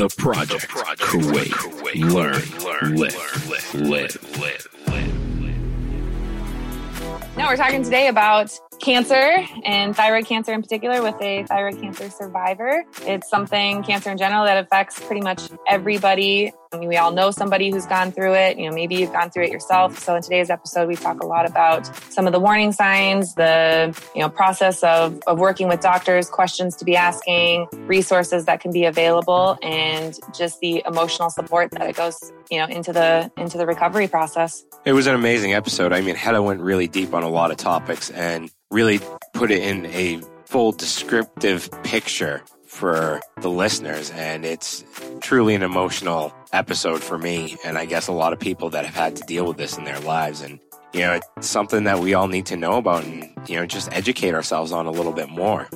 The Project, the Project Kuwait. Kuwait. Learn, Learn. Live. Live. Live. Now we're talking today about cancer and thyroid cancer in particular with a thyroid cancer survivor. It's something, cancer in general, that affects pretty much everybody. I mean, we all know somebody who's gone through it. You know, maybe you've gone through it yourself. So in today's episode, we talk a lot about some of the warning signs, the, you know, process of, of working with doctors, questions to be asking, resources that can be available, and just the emotional support that it goes, you know, into the, into the recovery process. It was an amazing episode. I mean, Hala went really deep on a lot of topics and really put it in a full descriptive picture for the listeners. And it's truly an emotional episode for me. And I guess a lot of people that have had to deal with this in their lives. And, you know, it's something that we all need to know about and, you know, just educate ourselves on a little bit more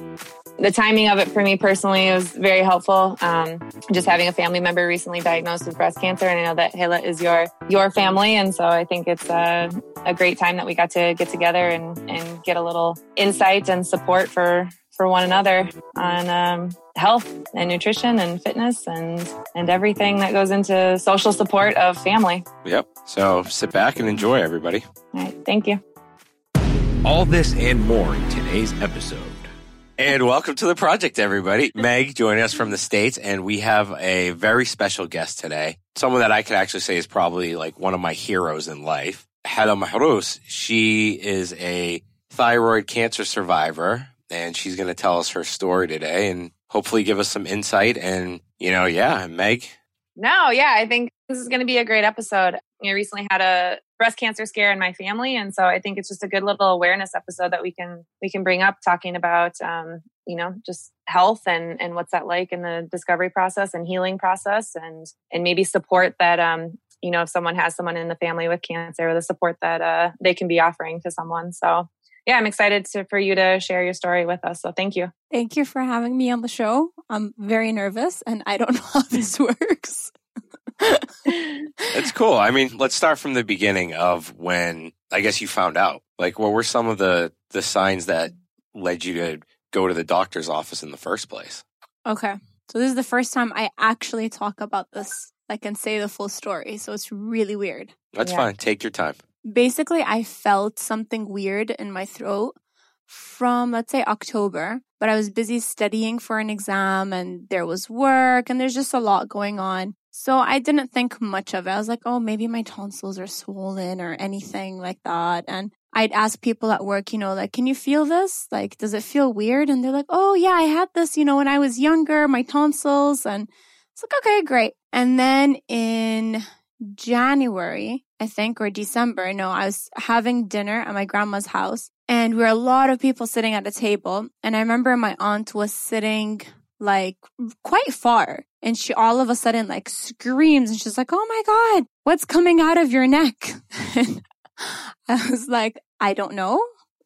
the timing of it for me personally was very helpful. Um, just having a family member recently diagnosed with breast cancer, and I know that Hala is your your family, and so I think it's a, a great time that we got to get together and and get a little insight and support for for one another on um, health and nutrition and fitness and and everything that goes into social support of family. Yep. So sit back and enjoy, everybody. All right. Thank you. All this and more in today's episode. And welcome to the project, everybody. Meg joining us from the States, and we have a very special guest today. Someone that I could actually say is probably like one of my heroes in life. Hala Mahrous. She is a thyroid cancer survivor, and she's going to tell us her story today and hopefully give us some insight. And, you know, yeah, Meg. No, yeah, I think this is going to be a great episode. Know, recently had a breast cancer scare in my family and so i think it's just a good little awareness episode that we can we can bring up talking about um, you know just health and and what's that like in the discovery process and healing process and and maybe support that um you know if someone has someone in the family with cancer the support that uh, they can be offering to someone so yeah i'm excited to, for you to share your story with us so thank you thank you for having me on the show i'm very nervous and i don't know how this works it's cool. I mean, let's start from the beginning of when I guess you found out. Like, what were some of the the signs that led you to go to the doctor's office in the first place? Okay. So this is the first time I actually talk about this, I can say the full story. So it's really weird. That's yeah. fine. Take your time. Basically, I felt something weird in my throat from, let's say, October, but I was busy studying for an exam and there was work and there's just a lot going on. So I didn't think much of it. I was like, oh, maybe my tonsils are swollen or anything like that. And I'd ask people at work, you know, like, can you feel this? Like, does it feel weird? And they're like, oh, yeah, I had this, you know, when I was younger, my tonsils. And it's like, okay, great. And then in January, I think, or December, no, I was having dinner at my grandma's house and we were a lot of people sitting at a table. And I remember my aunt was sitting like quite far. And she all of a sudden like screams and she's like, Oh my God, what's coming out of your neck? and I was like, I don't know.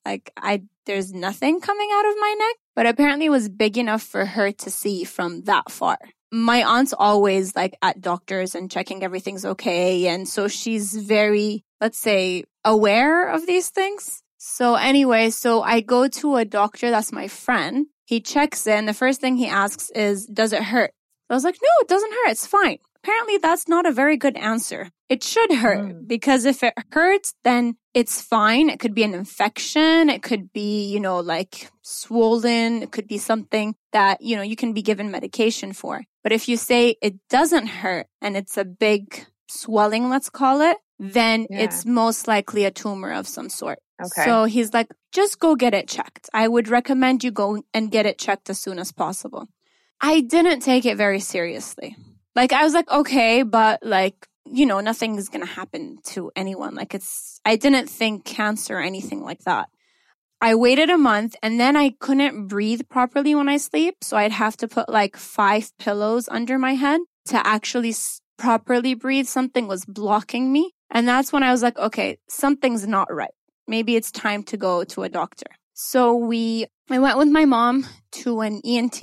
Like I, there's nothing coming out of my neck, but apparently it was big enough for her to see from that far. My aunt's always like at doctors and checking everything's okay. And so she's very, let's say, aware of these things. So anyway, so I go to a doctor that's my friend he checks and the first thing he asks is, Does it hurt? I was like, No, it doesn't hurt. It's fine. Apparently, that's not a very good answer. It should hurt mm. because if it hurts, then it's fine. It could be an infection. It could be, you know, like swollen. It could be something that, you know, you can be given medication for. But if you say it doesn't hurt and it's a big swelling, let's call it, then yeah. it's most likely a tumor of some sort. Okay. So he's like, just go get it checked. I would recommend you go and get it checked as soon as possible. I didn't take it very seriously. Like, I was like, okay, but like, you know, nothing is going to happen to anyone. Like, it's, I didn't think cancer or anything like that. I waited a month and then I couldn't breathe properly when I sleep. So I'd have to put like five pillows under my head to actually properly breathe. Something was blocking me. And that's when I was like, okay, something's not right maybe it's time to go to a doctor. So we, I went with my mom to an ENT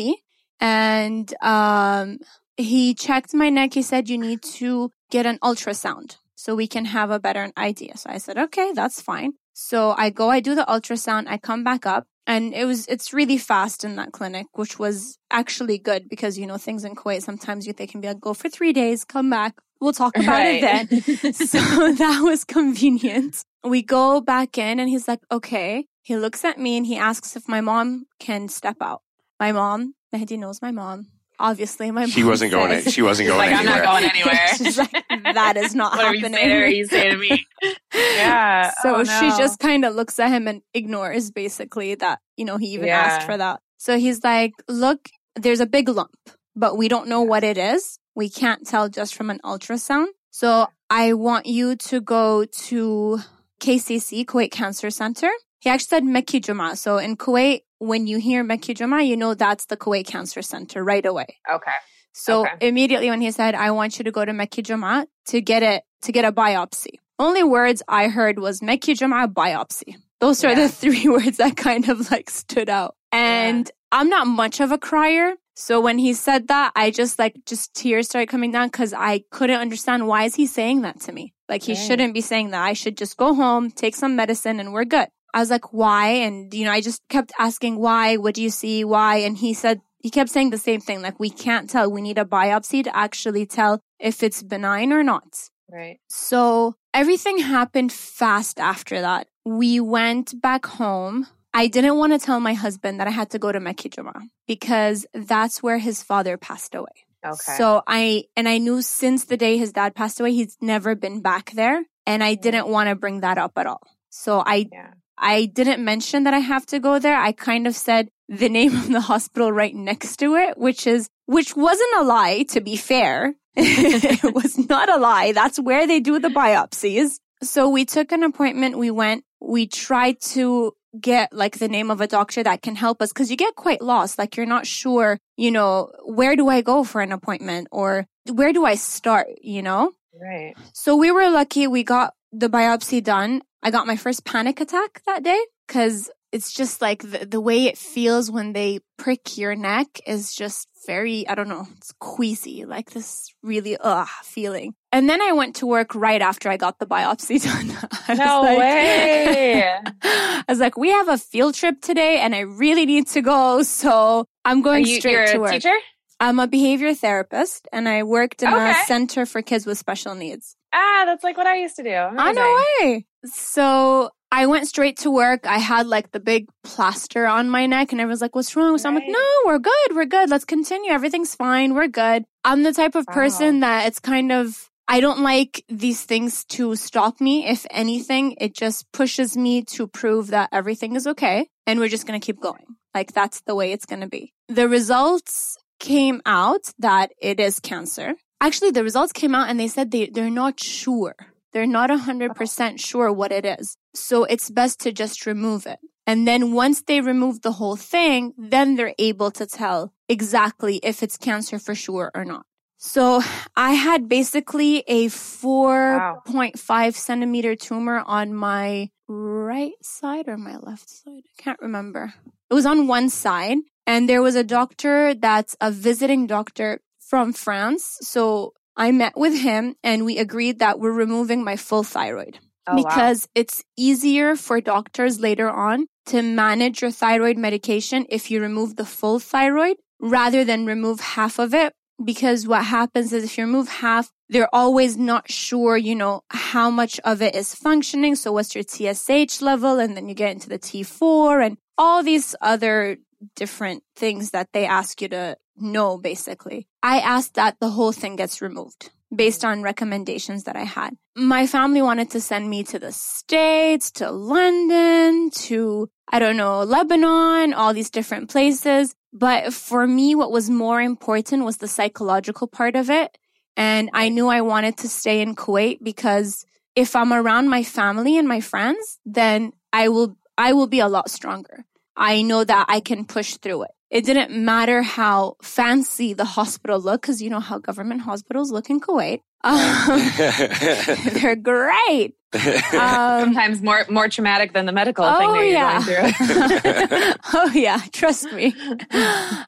and, um, he checked my neck. He said, you need to get an ultrasound so we can have a better idea. So I said, okay, that's fine. So I go, I do the ultrasound. I come back up And it was, it's really fast in that clinic, which was actually good because, you know, things in Kuwait, sometimes you, they can be like, go for three days, come back. We'll talk about Right. it then. so that was convenient. We go back in and he's like, okay. He looks at me and he asks if my mom can step out. My mom, Mahdi knows my mom. Obviously, my She wasn't going. says- She wasn't going like, I'm anywhere. not going anywhere. She's like, that is not Whatever you happening. say to you say to me. Yeah. So Oh, she just kind of looks at him and ignores basically that, you know, he even Yeah. asked for that. So he's like, look, there's a big lump, but we don't know what it is. We can't tell just from an ultrasound. So I want you to go to KCC, Kuwait Cancer Center. He actually said Mekki Juma. So in Kuwait, when you hear Mekki Juma, you know that's the Kuwait Cancer Center right away. Okay. So Okay. immediately when he said, I want you to go to Mekki Juma to get it, to get a biopsy. Only words I heard was Mekki Juma biopsy. Those are Yeah. the three words that kind of like stood out. And I'm not much of a crier. So when he said that, I just like, just tears started coming down because I couldn't understand why is he saying that to me? Like he Right. shouldn't be saying that. I should just go home, take some medicine and we're good. I was like, why? And, you know, I just kept asking why, what do you see? Why? And he said, he kept saying the same thing. Like, we can't tell. We need a biopsy to actually tell if it's benign or not. Right. So everything happened fast after that. We went back home. I didn't want to tell my husband that I had to go to Mekki Juma because that's where his father passed away. Okay. So I, and I knew since the day his dad passed away, he's never been back there. And I mm-hmm. didn't want to bring that up at all. So I, yeah. I didn't mention that I have to go there. I kind of said the name of the hospital right next to it, which is, which wasn't a lie, to be fair. it was not a lie. That's where they do the biopsies. So we took an appointment. We went, we tried to get like the name of a doctor that can help us because you get quite lost. Like you're not sure, you know, where do I go for an appointment or where do I start, you know? Right. So we were lucky. We got the biopsy done. I got my first panic attack that day because it's just like the, the way it feels when they prick your neck is just very, I don't know, it's queasy, like this really, ugh, feeling. And then I went to work right after I got the biopsy done. I was No like- way. I was like, we have a field trip today and I really need to go. So I'm going you, straight to a work. teacher? I'm a behavior therapist and I worked in a center for kids with special needs. Ah, that's like what I used to do. I Amazing. know way. So I went straight to work. I had like the big plaster on my neck and everyone's like, what's wrong? So I'm like, Right. no, we're good. We're good. Let's continue. Everything's fine. We're good. I'm the type of Wow. person that it's kind of, I don't like these things to stop me. If anything, it just pushes me to prove that everything is okay and we're just going to keep going. Like that's the way it's going to be. The results came out that it is cancer. Actually, the results came out and they said they, they're not sure. They're not 100% sure what it is. So it's best to just remove it. And then once they remove the whole thing, then they're able to tell exactly if it's cancer for sure or not. So I had basically a 4.5 centimeter tumor on my right side or my left side. I can't remember. It was on one side and there was a doctor that's a visiting doctor from France. So I met with him and we agreed that we're removing my full thyroid Oh, wow. because it's easier for doctors later on to manage your thyroid medication if you remove the full thyroid rather than remove half of it. Because what happens is if you remove half, they're always not sure, you know, how much of it is functioning. So what's your TSH level? And then you get into the T4 and all these other different things that they ask you to know, basically. I asked that the whole thing gets removed based on recommendations that I had. My family wanted to send me to the States, to London, to, I don't know, Lebanon, all these different places. But for me, what was more important was the psychological part of it. And I knew I wanted to stay in Kuwait because if I'm around my family and my friends, then I will, I will be a lot stronger. I know that I can push through it. It didn't matter how fancy the hospital looked because you know how government hospitals look in Kuwait. Um, they're great. Um, Sometimes more more traumatic than the medical thing oh that you're yeah. going through. oh yeah, trust me.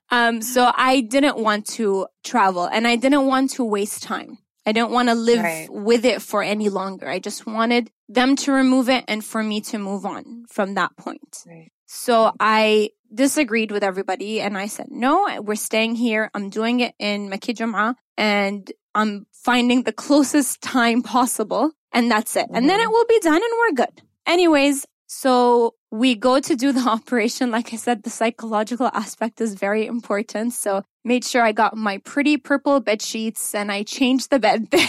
Um, so I didn't want to travel and I didn't want to waste time. I didn't want to live Right. with it for any longer. I just wanted them to remove it and for me to move on from that point. Right. So I disagreed with everybody and I said, no, we're staying here. I'm doing it in Makki Jum'ah and I'm finding the closest time possible and that's it. And then it mm-hmm. will be done and we're good. Anyways, so we go to do the operation. Like I said, the psychological aspect is very important. So made sure I got my pretty purple bed sheets and I changed the bed there.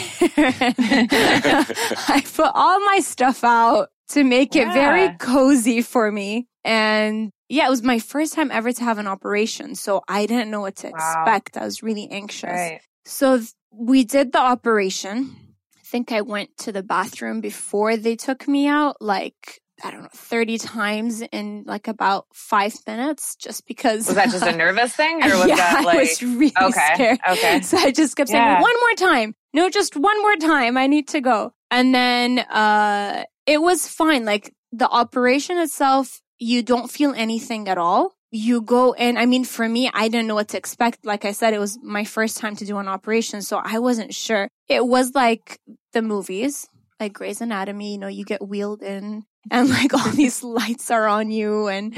I put all my stuff out to make yeah. it very cozy for me. And yeah, it was my first time ever to have an operation. So I didn't know what to wow. expect. I was really anxious. Right. So th- we did the operation. I think I went to the bathroom before they took me out, like, I don't know, 30 times in like about five minutes just because. Was that just a nervous thing or was yeah, that like. I was really okay. scared. Okay. So I just kept saying, yeah. one more time. No, just one more time. I need to go. And then, uh, it was fine. Like the operation itself you don't feel anything at all. You go in. I mean, for me, I didn't know what to expect. Like I said, it was my first time to do an operation. So I wasn't sure. It was like the movies, like Grey's Anatomy, you know, you get wheeled in and like all these lights are on you. And,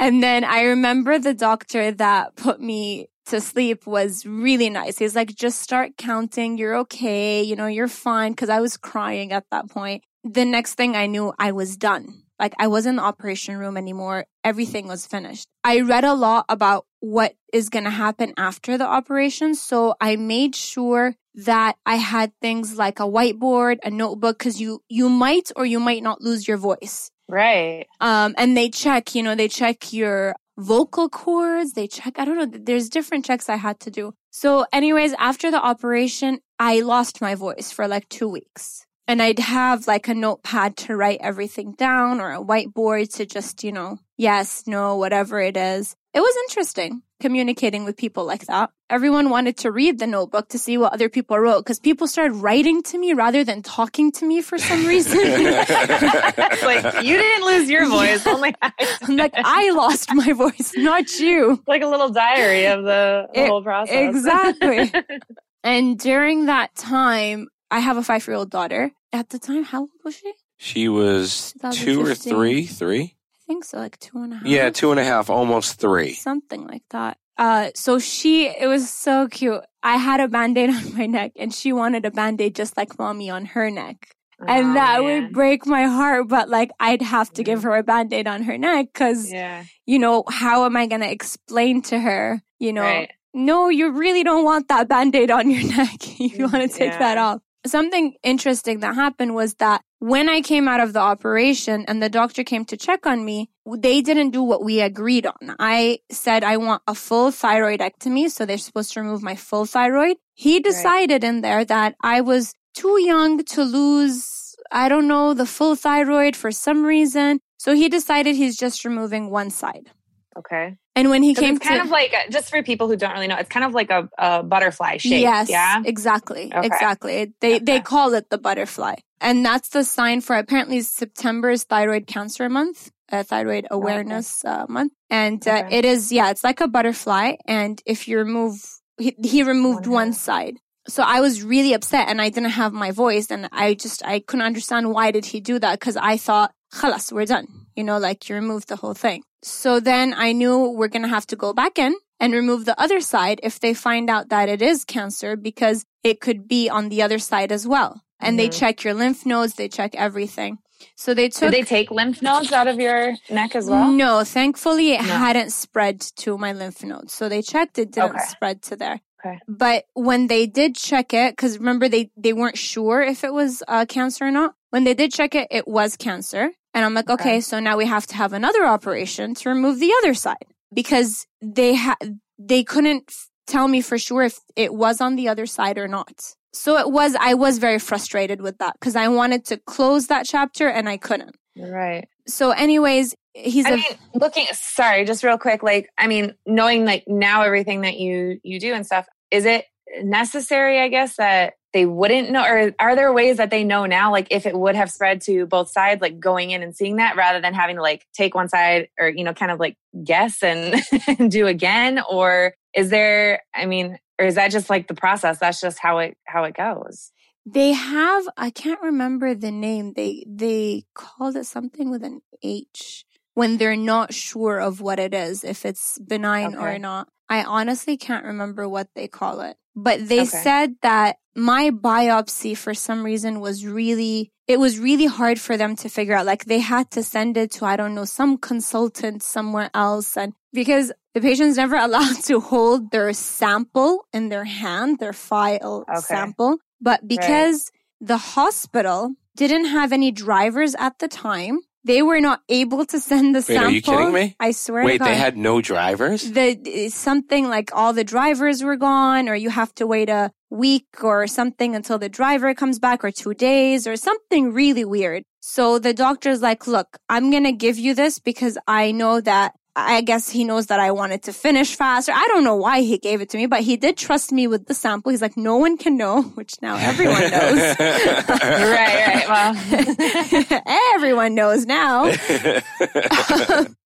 and then I remember the doctor that put me to sleep was really nice. He's like, just start counting. You're okay. You know, you're fine. Cause I was crying at that point. The next thing I knew, I was done. Like I wasn't in the operation room anymore. Everything was finished. I read a lot about what is going to happen after the operation. So I made sure that I had things like a whiteboard, a notebook, cause you, you might or you might not lose your voice. Right. Um, and they check, you know, they check your vocal cords. They check, I don't know, there's different checks I had to do. So anyways, after the operation, I lost my voice for like two weeks and I'd have like a notepad to write everything down or a whiteboard to just, you know, yes, no, whatever it is. It was interesting communicating with people like that. Everyone wanted to read the notebook to see what other people wrote because people started writing to me rather than talking to me for some reason. like, you didn't lose your voice. Oh Only I'm like, I lost my voice, not you. Like a little diary of the, the it, whole process. Exactly. and during that time, I have a five year old daughter. At the time, how old was she? She was two or three, three. I think so, like two and a half. Yeah, two and a half, almost three. Something like that. Uh, so she, it was so cute. I had a band-aid on my neck and she wanted a band-aid just like mommy on her neck. Oh, and that man. would break my heart, but like I'd have to give her a band-aid on her neck because, yeah. you know, how am I going to explain to her, you know, right. no, you really don't want that band-aid on your neck. you want to take yeah. that off something interesting that happened was that when I came out of the operation and the doctor came to check on me, they didn't do what we agreed on. I said I want a full thyroidectomy, so they're supposed to remove my full thyroid. He decided right. in there that I was too young to lose, I don't know, the full thyroid for some reason. So he decided he's just removing one side. Okay. And when he came it's kind to, of like just for people who don't really know, it's kind of like a, a butterfly shape. Yes, yeah, exactly, okay. exactly. They okay. they call it the butterfly, and that's the sign for apparently September is Thyroid Cancer Month, uh, Thyroid Awareness okay. uh, Month, and uh, it is yeah, it's like a butterfly. And if you remove, he, he removed one, one side. So I was really upset, and I didn't have my voice, and I just I couldn't understand why did he do that because I thought, "Khalas, we're done." You know, like you removed the whole thing. So then I knew we're going to have to go back in and remove the other side if they find out that it is cancer because it could be on the other side as well. And mm-hmm. they check your lymph nodes, they check everything. So they took. Did they take lymph nodes out of your neck as well? No, thankfully it no. hadn't spread to my lymph nodes. So they checked, it didn't okay. spread to there. Okay. But when they did check it, because remember they, they weren't sure if it was uh, cancer or not. When they did check it, it was cancer. And I'm like, okay, okay so now we have to have another operation to remove the other side because they had, they couldn't f- tell me for sure if it was on the other side or not. So it was, I was very frustrated with that because I wanted to close that chapter and I couldn't. Right. So anyways, he's I a, mean, looking, sorry, just real quick. Like, I mean, knowing like now everything that you, you do and stuff, is it necessary, I guess, that they wouldn't know or are there ways that they know now like if it would have spread to both sides like going in and seeing that rather than having to like take one side or you know kind of like guess and, do again? Or is there i mean or is that just like the process? That's just how it how it goes. They have i can't remember the name. They they called it something with an h when they're not sure of what it is, if it's benign or not. I honestly can't remember what they call it. But they Okay. said that my biopsy for some reason was really, it was really hard for them to figure out. Like they had to send it to, I don't know, some consultant somewhere else. And because the patient's never allowed to hold their sample in their hand, their file Okay. sample. But because the hospital didn't have any drivers at the time, they were not able to send the Wait, sample. are you kidding me? I swear Wait, to God they had no drivers? the something like all the drivers were gone or you have to wait a week or something until the driver comes back or 2 days or something really weird. So the doctor's like, "Look, I'm going to give you this because I know that I guess he knows that I wanted to finish faster. I don't know why he gave it to me, but he did trust me with the sample. He's like, no one can know, which now everyone knows. right, right. Well, everyone knows now.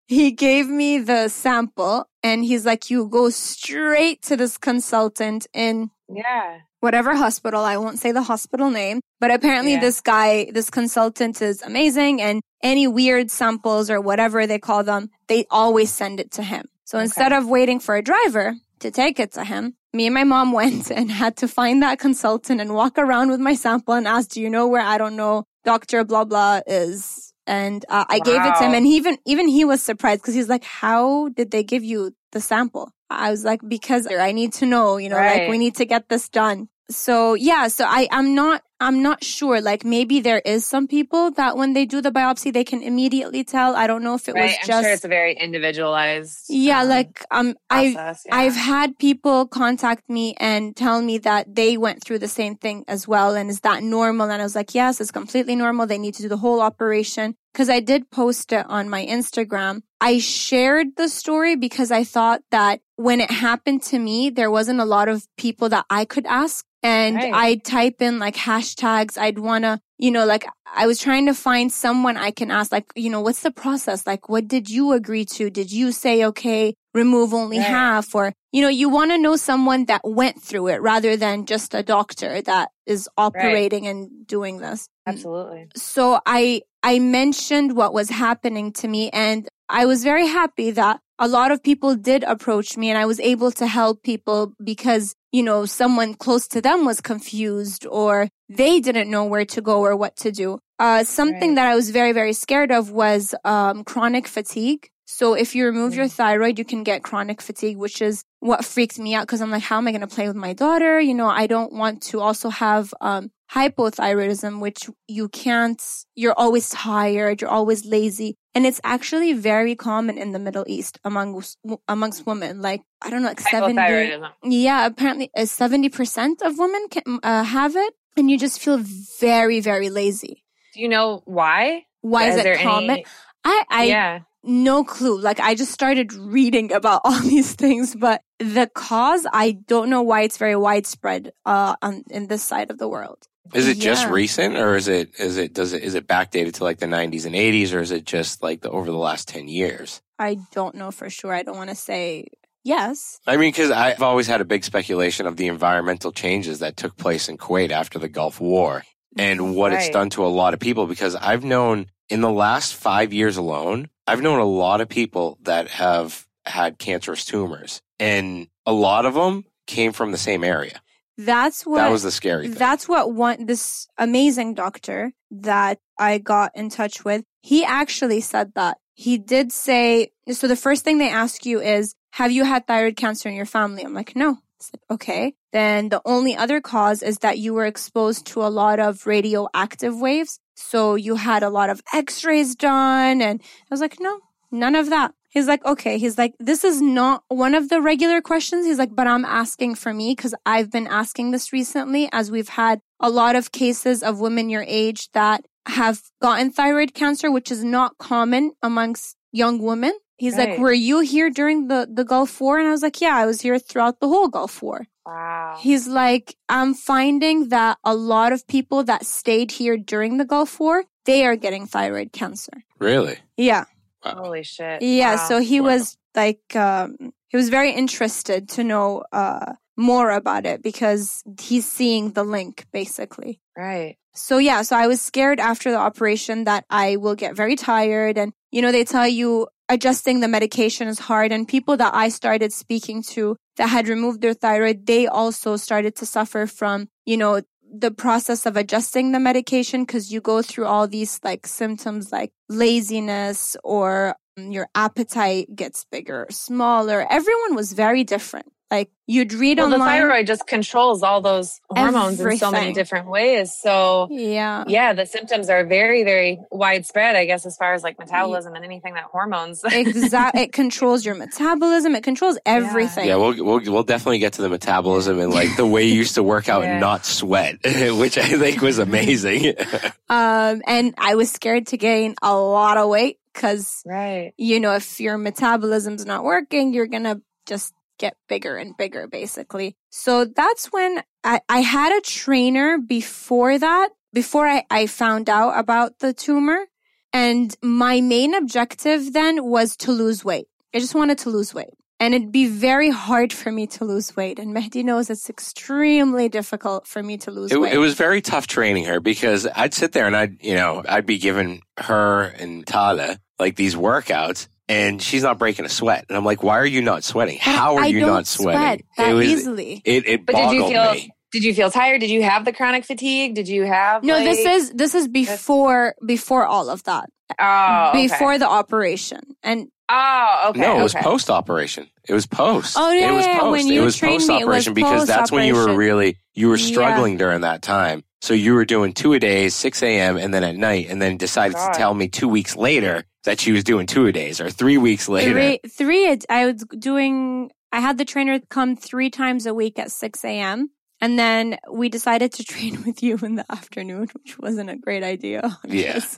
he gave me the sample and he's like, you go straight to this consultant in yeah. whatever hospital. I won't say the hospital name, but apparently Yeah. this guy, this consultant is amazing and any weird samples or whatever they call them, they always send it to him. So Okay. instead of waiting for a driver to take it to him, me and my mom went and had to find that consultant and walk around with my sample and ask, do you know where I don't know Dr. blah blah is? And uh, I gave it to him and he even, even he was surprised because he's like, how did they give you the sample? I was like, because I need to know, you know, like we need to get this done. So yeah, so I, I'm not, I'm not sure. Like maybe there is some people that when they do the biopsy, they can immediately tell. I don't know if it was I'm just, sure it's a very individualized. yeah, um, like, um, I, process. yeah. I've had people contact me and tell me that they went through the same thing as well. And is that normal? And I was like, yes, it's completely normal. They need to do the whole operation. Cause I did post it on my Instagram. I shared the story because I thought that when it happened to me, there wasn't a lot of people that I could ask. And Right. I'd type in like hashtags. I'd want to, you know, like I was trying to find someone I can ask, like, you know, what's the process? Like, what did you agree to? Did you say, okay, remove only Right. half? Or, you know, you want to know someone that went through it rather than just a doctor that is operating and doing this. Absolutely. So I, I mentioned what was happening to me and I was very happy that a lot of people did approach me and I was able to help people because, you know, someone close to them was confused or they didn't know where to go or what to do. Uh, something Right. that I was very, very scared of was, um, chronic fatigue. So if you remove your thyroid, you can get chronic fatigue, which is what freaked me out because I'm like, how am I going to play with my daughter? You know, I don't want to also have, um, hypothyroidism, which you can't, you're always tired, you're always lazy. And it's actually very common in the Middle East among, amongst women. Like, I don't know, like 70. Yeah, apparently uh, 70% of women can uh, have it. And you just feel very, very lazy. Do you know why? Why is, there it common? any- I, I, yeah. no clue. Like I just started reading about all these things, but the cause, I don't know why it's very widespread, uh, on, in this side of the world. Is it just recent or is it is it does it is it backdated to like the 90s and 80s or is it just like the over the last 10 years? I don't know for sure. I don't want to say yes. I mean, because I've always had a big speculation of the environmental changes that took place in Kuwait after the Gulf War and what it's done to a lot of people. Because I've known in the last five years alone, I've known a lot of people that have had cancerous tumors, and a lot of them came from the same area. That's what that was the scary thing. That's what one this amazing doctor that I got in touch with. He actually said that. He did say so the first thing they ask you is have you had thyroid cancer in your family? I'm like, "No." Like, "Okay." Then the only other cause is that you were exposed to a lot of radioactive waves. So you had a lot of x-rays done and I was like, "No, none of that." He's like, okay. He's like, this is not one of the regular questions. He's like, but I'm asking for me because I've been asking this recently as we've had a lot of cases of women your age that have gotten thyroid cancer, which is not common amongst young women. He's like, were you here during the, the Gulf War? And I was like, yeah, I was here throughout the whole Gulf War. Wow. He's like, I'm finding that a lot of people that stayed here during the Gulf War, they are getting thyroid cancer. really? Yeah. Wow. Holy shit. Yeah, Wow. so he Wow. was like, um, he was very interested to know uh, more about it because he's seeing the link basically. Right. So yeah, so I was scared after the operation that I will get very tired and you know, they tell you adjusting the medication is hard. And people that I started speaking to that had removed their thyroid, they also started to suffer from, you know, the process of adjusting the medication because you go through all these like symptoms like laziness or um, your appetite gets bigger, smaller. Everyone was very different. Like you'd read well, online. the thyroid just controls all those hormones in so many different ways. So yeah. yeah, the symptoms are very, very widespread, I guess, as far as like metabolism and anything that hormones. exactly. It controls your metabolism. It controls everything. Yeah, we'll, we'll we'll definitely get to the metabolism and like the way you used to work out Yeah. and not sweat, which I think was amazing. Um, and I was scared to gain a lot of weight because, right. you know, if your metabolism's not working, you're going to just get bigger and bigger, basically. So that's when I, I had a trainer before that, before I, I found out about the tumor. And my main objective then was to lose weight. I just wanted to lose weight. And it'd be very hard for me to lose weight. And Mahdi knows it's extremely difficult for me to lose It, weight. it was very tough training her because I'd sit there and I'd, you know, I'd be giving her and Tala like these workouts and she's not breaking a sweat. And I'm like, why are you not sweating? How are I you don't not sweating? Sweat that it was, easily. it, it But did you boggled feel me. did you feel tired? Did you have the chronic fatigue? Did you have No, this is this is before before all of that. oh okay. Before the operation. And Oh, okay. no, it was okay. post operation. It was post. Oh, yeah, it was post. when you it was post me, it was operation because that's when you were really you were Yeah. struggling during that time. So you were doing two a days, six a.m. and then at night, and then decided God. to tell me two weeks later that she was doing two a days or three weeks later. three three I was doing I had the trainer come three times a week at six AM. And then we decided to train with you in the afternoon, which wasn't a great idea. Yeah.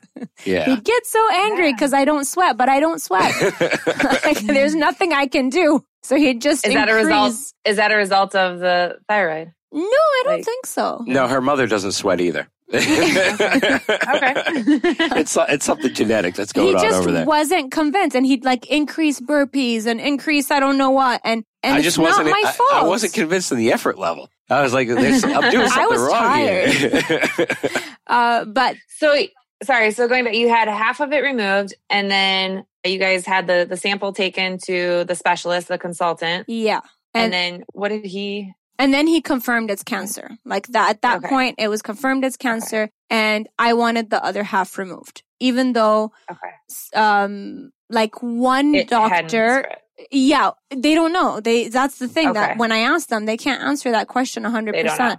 Yeah. He'd get so angry Yeah. because I don't sweat, but I don't sweat. like, there's nothing I can do. So he'd just Is that a result? Is that a result of the thyroid? No, I don't Like- think so. no, her mother doesn't sweat either. Okay. it's it's something genetic that's going he on just over there. wasn't convinced, and he'd like increase burpees and increase I don't know what, and and I it's just not wasn't. my I, fault. I wasn't convinced in the effort level. I was like, there's, I'm doing I something was wrong here. uh, but so sorry. So going back, you had half of it removed, and then you guys had the the sample taken to the specialist, the consultant, yeah, and, and then what did he? and then he confirmed it's cancer. Like that at that Okay. point, it was confirmed it's cancer, and I wanted the other half removed, even though Okay, um like one It hadn't doctor spread. Yeah they don't know they that's the thing that when i asked them they can't answer that question 100% They. Okay.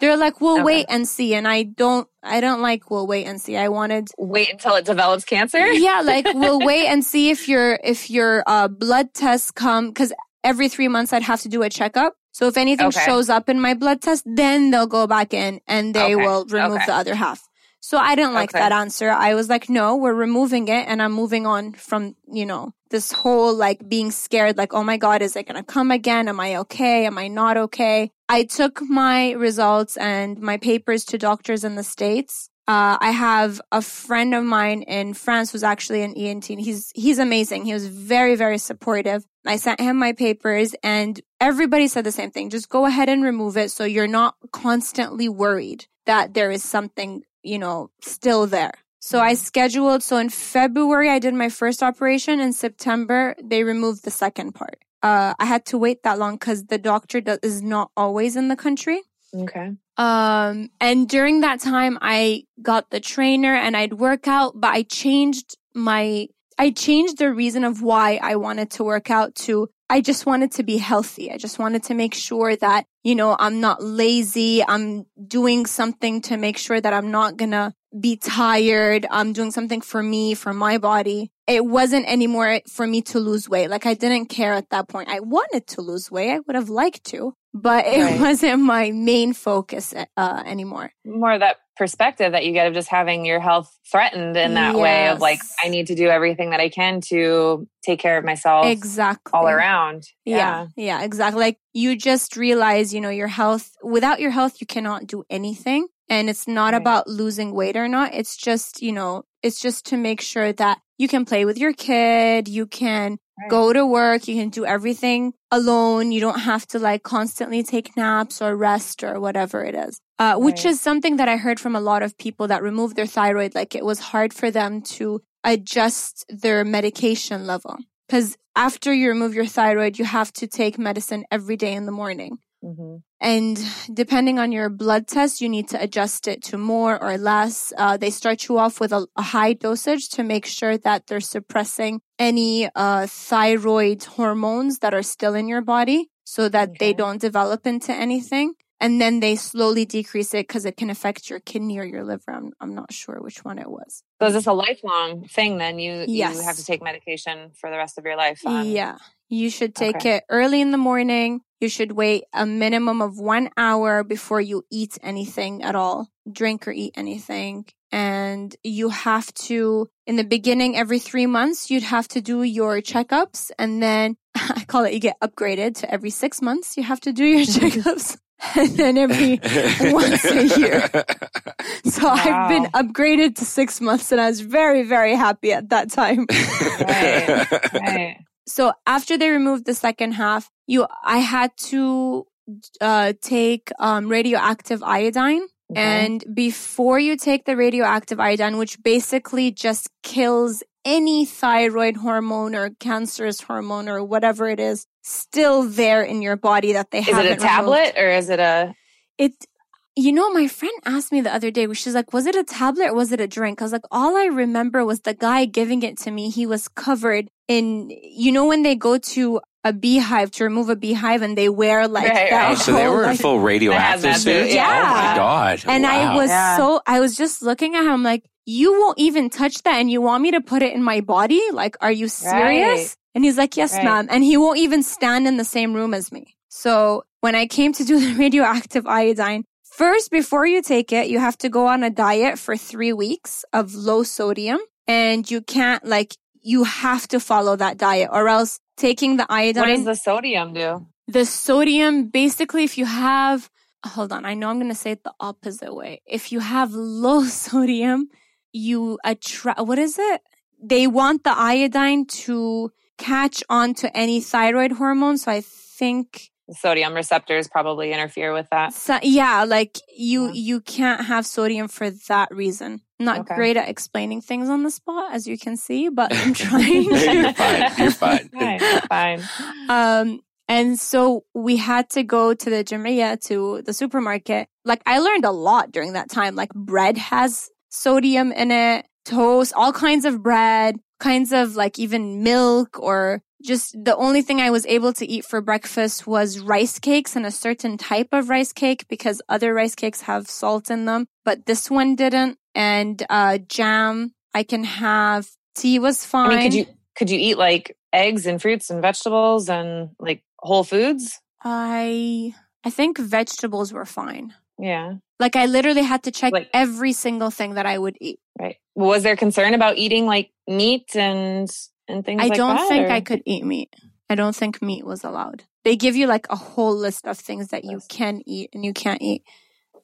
they're like we'll Okay. wait and see and i don't i don't like we'll wait and see i wanted Wait until it develops cancer. yeah like we'll wait and see if your if your uh blood tests come because every three months i'd have to do a checkup so if anything Okay. shows up in my blood test then they'll go back in and they Okay. will remove Okay. the other half so i didn't like Okay. that answer i was like no we're removing it and i'm moving on from you know this whole like being scared like oh my god is it gonna come again am i okay am i not okay i took my results and my papers to doctors in the states uh, I have a friend of mine in France who's actually an ENT. And he's he's amazing. He was very very supportive. I sent him my papers, and everybody said the same thing. Just go ahead and remove it, so you're not constantly worried that there is something you know still there. So I scheduled. So in February I did my first operation. In September they removed the second part. Uh, I had to wait that long because the doctor does, is not always in the country. Okay. Um, and during that time, I got the trainer and I'd work out, but I changed my, I changed the reason of why I wanted to work out to, I just wanted to be healthy. I just wanted to make sure that, you know, I'm not lazy. I'm doing something to make sure that I'm not gonna be tired. I'm doing something for me, for my body. It wasn't anymore for me to lose weight. Like I didn't care at that point. I wanted to lose weight. I would have liked to, but it Right. wasn't my main focus uh, anymore. More of that perspective that you get of just having your health threatened in that way of like, I need to do everything that I can to take care of myself Exactly. all around. Yeah. yeah, exactly. Like you just realize, you know, your health, without your health, you cannot do anything. And it's not Right. about losing weight or not. It's just, you know, it's just to make sure that you can play with your kid. You can Right. go to work. You can do everything alone. You don't have to like constantly take naps or rest or whatever it is. Uh, which Right. is something that I heard from a lot of people that removed their thyroid. Like it was hard for them to adjust their medication level. Because after you remove your thyroid, you have to take medicine every day in the morning. Mm-hmm. And depending on your blood test, you need to adjust it to more or less. Uh, they start you off with a, a, high dosage to make sure that they're suppressing any uh, thyroid hormones that are still in your body so that okay. they don't develop into anything. And then they slowly decrease it because it can affect your kidney or your liver. I'm, I'm not sure which one it was. So is this a lifelong thing then? You, yes. you have to take medication for the rest of your life? On... Yeah. You should take okay. it early in the morning you should wait a minimum of one hour before you eat anything at all, drink or eat anything. And you have to, in the beginning, every three months, you'd have to do your checkups. And then I call it you get upgraded to every six months. You have to do your checkups. and then every once a year. So wow. I've been upgraded to six months and I was very, very happy at that time. right, right. So after they removed the second half, you, I had to, uh, take, um, radioactive iodine. And before you take the radioactive iodine, which basically just kills any thyroid hormone or cancerous hormone or whatever it is still there in your body that they is haven't. Is it a tablet removed. or is it a? It you know, my friend asked me the other day, which she's like, was it a tablet or was it a drink? I was like, all I remember was the guy giving it to me. He was covered in, you know, when they go to a beehive to remove a beehive and they wear like right, that. Oh, so they were in full radioactive suit? Yeah. Oh my God. And wow. I was yeah. so, I was just looking at him like, you won't even touch that and you want me to put it in my body? Like, are you serious? Right. And he's like, yes, right. ma'am. And he won't even stand in the same room as me. So when I came to do the radioactive iodine, First, before you take it, you have to go on a diet for three weeks of low sodium and you can't like, you have to follow that diet or else taking the iodine. What does the sodium do? The sodium, basically, if you have, hold on, I know I'm going to say it the opposite way. If you have low sodium, you attract, what is it? They want the iodine to catch on to any thyroid hormone. So I think sodium receptors probably interfere with that. So, yeah, like you yeah. you can't have sodium for that reason. Not okay. great at explaining things on the spot, as you can see, but I'm trying. you're fine. You're fine. fine. fine. Um, and so we had to go to the Jamia to the supermarket. Like I learned a lot during that time. Like bread has sodium in it, toast, all kinds of bread, kinds of like even milk or just the only thing I was able to eat for breakfast was rice cakes and a certain type of rice cake because other rice cakes have salt in them, but this one didn't. And uh, jam, I can have. Tea was fine. I mean, could you could you eat like eggs and fruits and vegetables and like whole foods? I I think vegetables were fine. Yeah. Like I literally had to check like, every single thing that I would eat. Right. Was there concern about eating like meat and and things I like don't that, think or? I could eat meat. I don't think meat was allowed. They give you like a whole list of things that you can eat and you can't eat.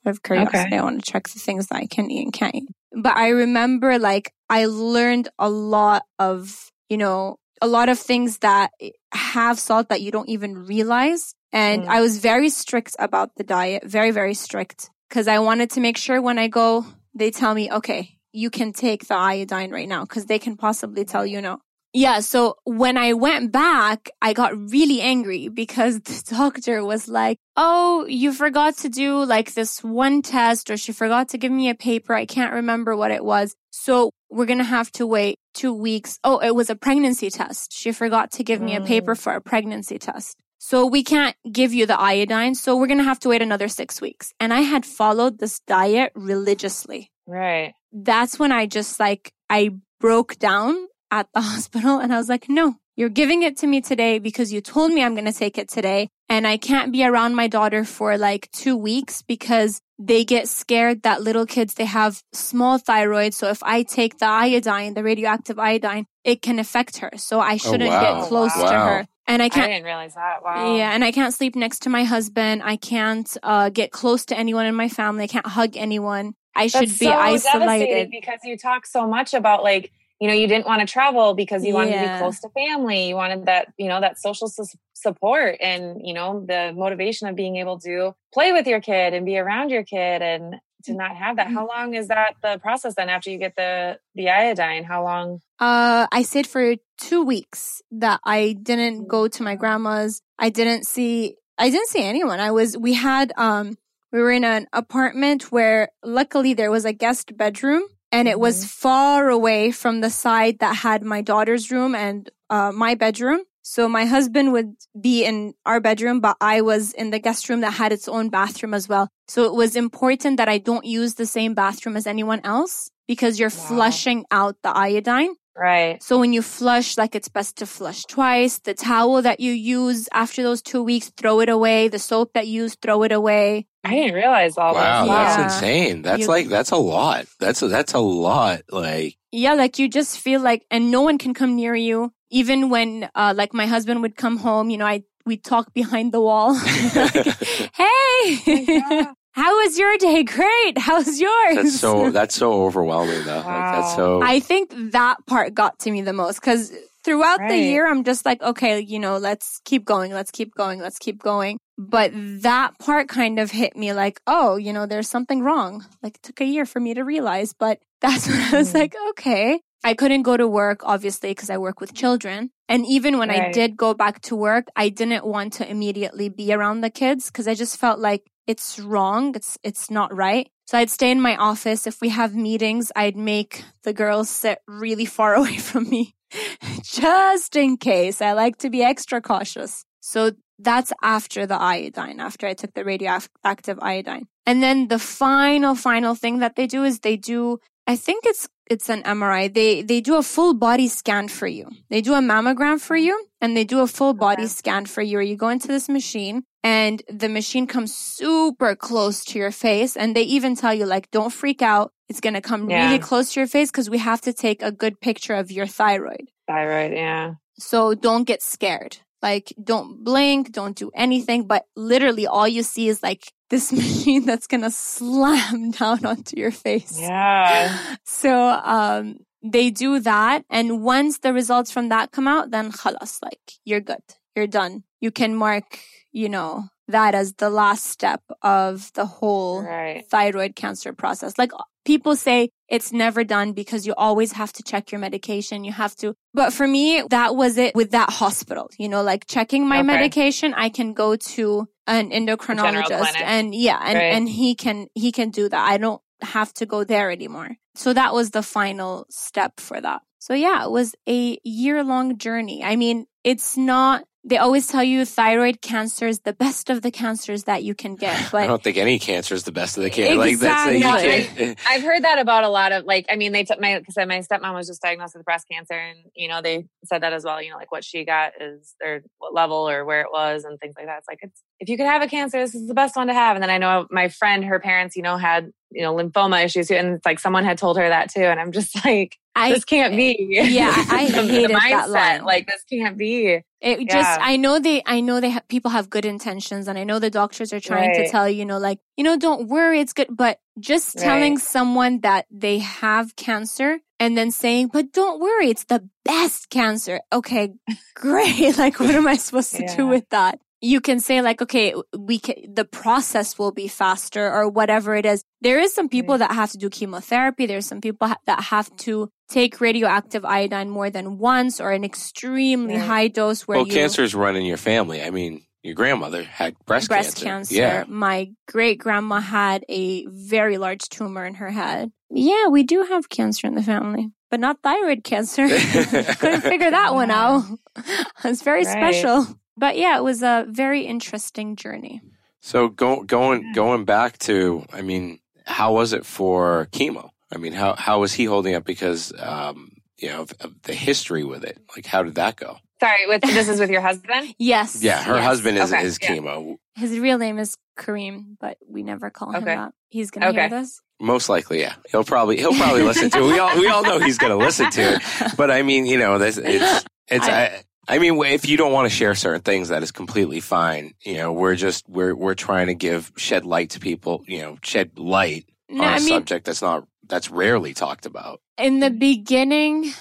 Out of curiosity, okay. I want to check the things that I can eat and can't eat. But I remember like I learned a lot of, you know, a lot of things that have salt that you don't even realize. And mm. I was very strict about the diet, very, very strict because I wanted to make sure when I go, they tell me, okay, you can take the iodine right now because they can possibly tell you no. Yeah. So when I went back, I got really angry because the doctor was like, Oh, you forgot to do like this one test or she forgot to give me a paper. I can't remember what it was. So we're going to have to wait two weeks. Oh, it was a pregnancy test. She forgot to give me a paper mm. for a pregnancy test. So we can't give you the iodine. So we're going to have to wait another six weeks. And I had followed this diet religiously. Right. That's when I just like, I broke down at the hospital and I was like, no, you're giving it to me today because you told me I'm going to take it today. And I can't be around my daughter for like two weeks because they get scared that little kids, they have small thyroid. So if I take the iodine, the radioactive iodine, it can affect her. So I oh, shouldn't oh, wow. get close wow. to her. And I can't. I didn't realize that. Wow. Yeah, and I can't sleep next to my husband. I can't uh, get close to anyone in my family. I can't hug anyone. I should That's be so isolated because you talk so much about like you know you didn't want to travel because you wanted yeah. to be close to family you wanted that you know that social su- support and you know the motivation of being able to play with your kid and be around your kid and to not have that. How long is that the process then after you get the the iodine? How long? Uh, I stayed for two weeks that I didn't go to my grandma's. I didn't see, I didn't see anyone. I was, we had, um, we were in an apartment where luckily there was a guest bedroom and it was far away from the side that had my daughter's room and uh, my bedroom. So my husband would be in our bedroom, but I was in the guest room that had its own bathroom as well. So it was important that I don't use the same bathroom as anyone else because you're Wow. flushing out the iodine. Right. So when you flush, like it's best to flush twice. The towel that you use after those two weeks, throw it away. The soap that you use, throw it away. I didn't realize all that. Wow, this. that's Yeah. insane. That's You- like that's a lot. That's a, that's a lot. Like Yeah, like you just feel like, and no one can come near you. Even when, uh, like my husband would come home, you know, I, we'd talk behind the wall. Like, hey, God. how was your day? Great. How's yours? that's so that's so overwhelming though. Like that's so I think that part got to me the most because throughout the year, I'm just like, okay, you know, let's keep going, let's keep going, let's keep going. But that part kind of hit me like, oh, you know, there's something wrong. Like it took a year for me to realize, but that's when I was Mhm. like, okay. I couldn't go to work, obviously, because I work with children. And even when I did go back to work, I didn't want to immediately be around the kids because I just felt like it's wrong. It's, it's not right. So I'd stay in my office. If we have meetings, I'd make the girls sit really far away from me just in case. I like to be extra cautious. So that's after the iodine, after I took the radioactive iodine. And then the final, final thing that they do is they do, I think it's, it's an MRI. They, they do a full body scan for you. They do a mammogram for you and they do a full body Okay. scan for you where you go into this machine and the machine comes super close to your face and they even tell you like, don't freak out. It's going to come Yeah. really close to your face because we have to take a good picture of your thyroid. Thyroid. Yeah. So don't get scared. Like, don't blink, don't do anything, but literally all you see is like this machine that's gonna slam down onto your face. Yeah. So, um, they do that. And once the results from that come out, then khalas, like, you're good. You're done. You can mark, you know, that as the last step of the whole Right. thyroid cancer process. Like people say it's never done because you always have to check your medication. You have to, but for me, that was it with that hospital, you know, like checking my Okay. medication. I can go to an endocrinologist and yeah, and, Right. and he can, he can do that. I don't have to go there anymore. So that was the final step for that. So yeah, it was a year long journey. I mean, it's not, they always tell you thyroid cancer is the best of the cancers that you can get, I don't think any cancer is the best of the cancer. Like that's you Exactly. can't. I've heard that about a lot of like. I mean, they took my because my stepmom was just diagnosed with breast cancer, and you know they said that as well. You know, like what she got is or what level or where it was and things like that. It's like it's if you could have a cancer, this is the best one to have. And then I know my friend, her parents, you know, had you know lymphoma issues too, and it's like someone had told her that too, and I'm just like, I this can't be. Yeah, I The- the hated that line. Like this can't be. It Yeah. just, I know they, I know they have, people have good intentions and I know the doctors are trying to tell you, you know, like, you know, don't worry, it's good. But just telling someone that they have cancer and then saying, but don't worry, it's the best cancer. Okay, great. like, what am I supposed to do with that? You can say like, okay, we can, the process will be faster or whatever it is. There is some people Right. that have to do chemotherapy. There's some people ha- that have to take radioactive iodine more than once or an extremely Right. high dose where Well, you cancers run in your family. I mean, your grandmother had breast, breast cancer. Yeah. My great grandma had a very large tumor in her head. Yeah, we do have cancer in the family, but not thyroid cancer. Couldn't figure that one out. it's very Right. special. But yeah, it was a very interesting journey. So go, going going back to, I mean, how was it for chemo? I mean, how how was he holding up? Because um, you know, of, of the history with it. Like, how did that go? Sorry, with this is with your husband. Yes. Yeah, her yes. husband is Okay, is yeah. chemo. His real name is Kareem, but we never call him Okay. that. He's gonna hear Okay. this. Most likely, yeah. He'll probably he'll probably listen to it. We all we all know he's going to listen to it. But I mean, you know, this it's it's. I, I mean, if you don't want to share certain things, that is completely fine. You know, we're just we're we're trying to give shed light to people. You know, shed light No, on a I mean, subject that's not that's rarely talked about. in the beginning,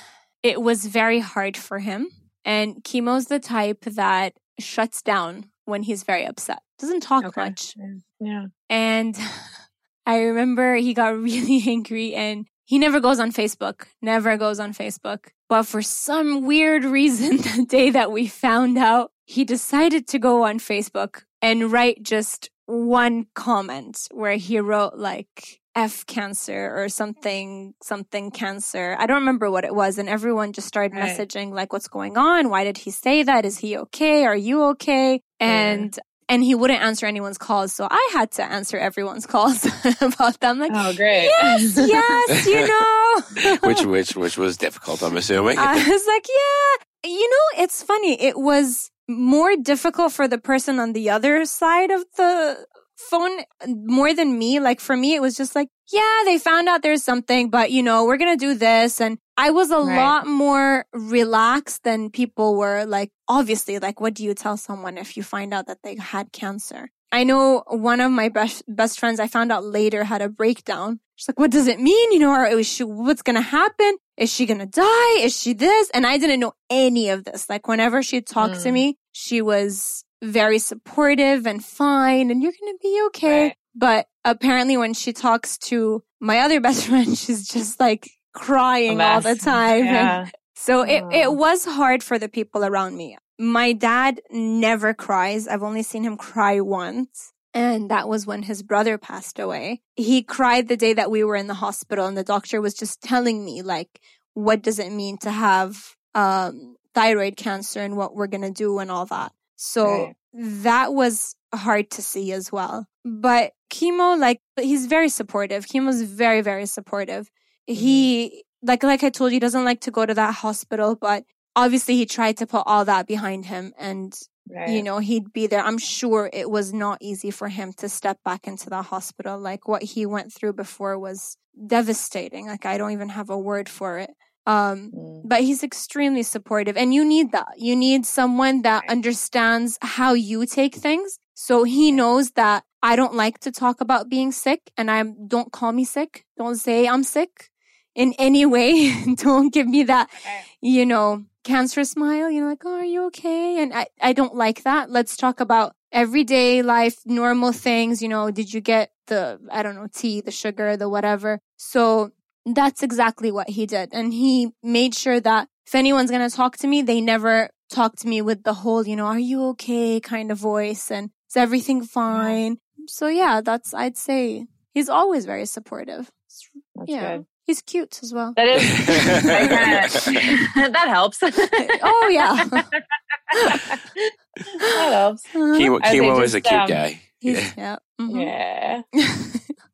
it was very hard for him. And chemo's the type that shuts down when he's very upset. Doesn't talk Okay. much. Yeah. And I remember he got really angry and he never goes on Facebook, never goes on Facebook. But for some weird reason, the day that we found out, he decided to go on Facebook and write just one comment where he wrote like F cancer or something, something cancer. I don't remember what it was. And everyone just started Right. messaging like, what's going on? Why did he say that? Is he okay? Are you okay? And, and he wouldn't answer anyone's calls. So I had to answer everyone's calls about them. Like, Oh, great. yes, yes, you know. which which which was difficult, I'm assuming. I was like, yeah. You know, it's funny. It was more difficult for the person on the other side of the phone more than me. Like for me, it was just like, yeah, they found out there's something, but you know, we're going to do this. And I was a Right. lot more relaxed than people were. Like, obviously, like, what do you tell someone if you find out that they had cancer? I know one of my best, best friends I found out later had a breakdown. She's like, what does it mean? You know, or is she, what's going to happen? Is she going to die? Is she this? And I didn't know any of this. Like whenever she talked to Mm. me, she was very supportive and fine and you're going to be okay. Right. But apparently when she talks to my other best friend, she's just like crying all the time. Yeah. so it, it was hard for the people around me. My dad never cries. I've only seen him cry once. And that was when his brother passed away. He cried the day that we were in the hospital and the doctor was just telling me like, what does it mean to have, um, thyroid cancer and what we're going to do and all that. So Right. that was hard to see as well. But chemo, like, he's very supportive. Chemo's very, very supportive. He, like, like I told you, he doesn't like to go to that hospital, but obviously he tried to put all that behind him and Right. you know he'd be there. I'm sure it was not easy for him to step back into the hospital. Like what he went through before was devastating. Like i don't even have a word for it. Um Mm. but he's extremely supportive and you need that. You need someone that Right. understands how you take things. So he knows that i don't like to talk about being sick and i don't call me sick. Don't say i'm sick in any way don't give me that you know, cancer smile, you know, like, oh, are you okay? And I, I don't like that. Let's talk about everyday life, normal things. You know, did you get the, I don't know, tea, the sugar, the whatever? So that's exactly what he did. And he made sure that if anyone's going to talk to me, they never talk to me with the whole, you know, are you okay kind of voice and is everything fine? So yeah, that's, I'd say he's always very supportive. That's yeah. good. He's cute as well. That is, that helps. oh yeah. that helps. Chemo, I say is a cute um, guy. He's, yeah. mhm. Yeah.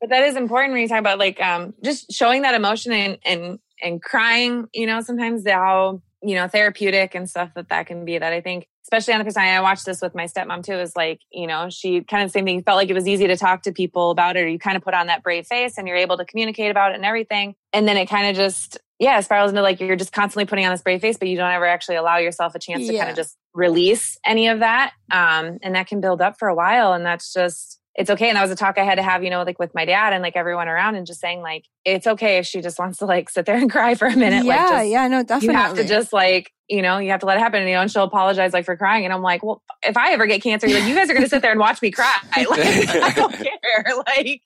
But that is important when you talk about like um just showing that emotion and and and crying, you know, sometimes how, you know, therapeutic and stuff that that can be that I think especially on the percent I watched this with my stepmom too is like, you know, she kind of the same thing felt like it was easy to talk to people about it or you kind of put on that brave face and you're able to communicate about it and everything. And then it kind of just yeah, spirals into like you're just constantly putting on this brave face, but you don't ever actually allow yourself a chance to kind of just release any of that. Um, and that can build up for a while. And that's just, it's okay. And that was a talk I had to have, you know, like with my dad and like everyone around and just saying like, it's okay if she just wants to like sit there and cry for a minute. yeah, like just, yeah, no, definitely. You have to just like, you know, you have to let it happen. And, You know, and she'll apologize like for crying. And I'm like, well, if I ever get cancer, like you guys are going to sit there and watch me cry. Like, I don't care. Like,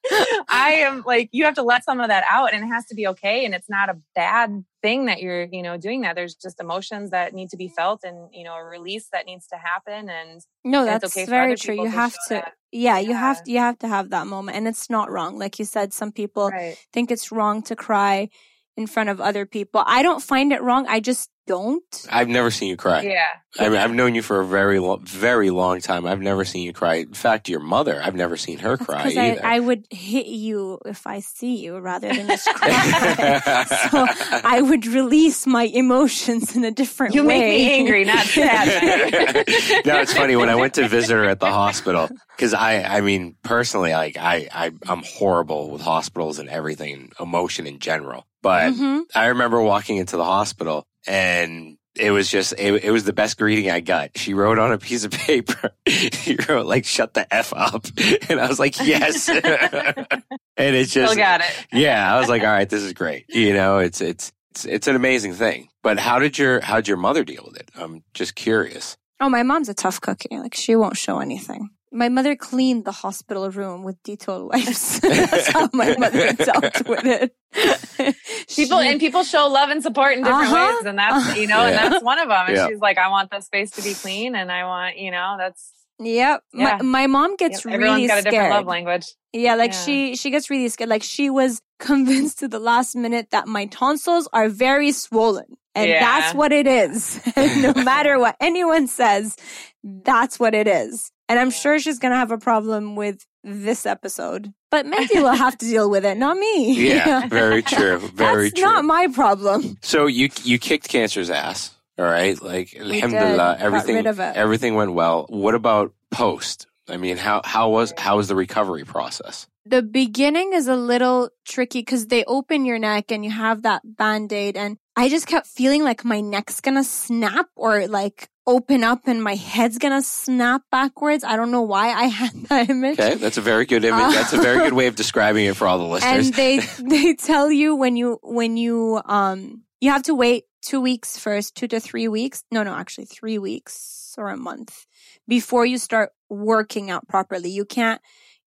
I am like, you have to let some of that out and it has to be okay. And it's not a bad thing that you're, you know, doing that. There's just emotions that need to be felt and, you know, a release that needs to happen. And no, and it's that's okay for very other true. You to have to, that. yeah, you have Yeah. you have to have that moment, and it's not wrong. Like you said, some people right. think it's wrong to cry in front of other people. I don't find it wrong. I just don't. I've never seen you cry. Yeah. I mean, I've known you for a very, long, very long time. I've never seen you cry. In fact, your mother, I've never seen her cry Because I, either. I would hit you if I see you rather than just cry. so I would release my emotions in a different You way. You make me angry, not sad. no, it's funny when I went to visit her at the hospital because I, I mean, personally, like I, I, I'm horrible with hospitals and everything, emotion in general. But Mhm. I remember walking into the hospital and it was just, it, it was the best greeting I got. She wrote on a piece of paper, she wrote like, shut the F up. And I was like, yes. and it's Still just, got it. yeah, I was like, all right, this is great. You know, it's, it's, it's, it's an amazing thing. But how did your, how did your mother deal with it? I'm just curious. Oh, my mom's a tough cookie. Like she won't show anything. My mother cleaned the hospital room with Dettol wipes. That's how my mother dealt with it. People She- and people show love and support in different Uh-huh. ways, and that's you know, and that's one of them. And Yeah. she's like, I want the space to be clean, and I want you know, that's Yep. Yeah. My, my mom gets yep, everyone's really got a different love language. Yeah, like Yeah. she she gets really scared. Like she was convinced to the last minute that my tonsils are very swollen. And Yeah. that's what it is. No matter what anyone says, that's what it is. And I'm sure she's gonna have a problem with this episode. But Mahdi will have to deal with it, not me. Yeah, very true. Very that's true. not my problem. so you you kicked cancer's ass. All right, like did. alhamdulillah, Got everything rid of it. everything went well. What about post? I mean, how how was how was the recovery process? the beginning is a little tricky because they open your neck and you have that band-aid and i just kept feeling like my neck's gonna snap or like open up and my head's gonna snap backwards. I don't know why i had that image. Okay, that's a very good image. That's a very good way of describing it for all the listeners. and they they tell you when you when you um you have to wait two weeks first two to three weeks. No no actually three weeks or a month before you start working out properly. You can't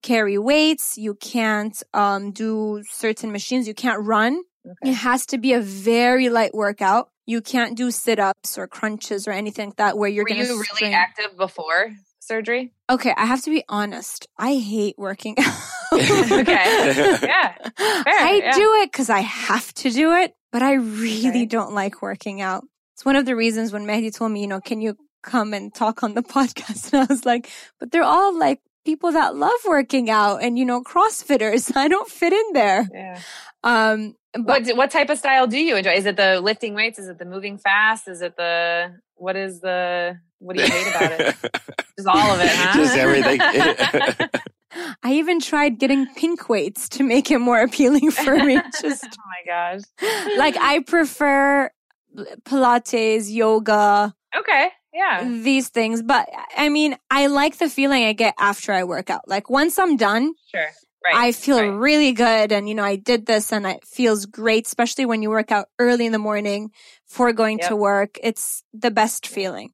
carry weights. You can't um do certain machines. You can't run Okay. it has to be a very light workout you can't do sit-ups or crunches or anything like that where you're Were gonna you really active before surgery? okay i have to be honest i hate working out Okay. Yeah. Fair, I yeah. do it because I have to do it, but I really Okay. don't like working out. It's one of the reasons when Mahdi told me, you know, can you come and talk on the podcast? And I was like, but they're all like people that love working out and, you know, CrossFitters. I don't fit in there. Yeah. Um, but What what type of style do you enjoy? Is it the lifting weights? Is it the moving fast? Is it the what is the what do you hate about it? Just all of it, huh? Just everything. I even tried getting pink weights to make it more appealing for me. Just oh my gosh. like I prefer Pilates, yoga, Okay. Yeah. these things. But I mean, I like the feeling I get after I work out. Like once I'm done, Sure. Right. I feel right. really good. And, you know, I did this and it feels great, especially when you work out early in the morning for going to work. It's the best feeling.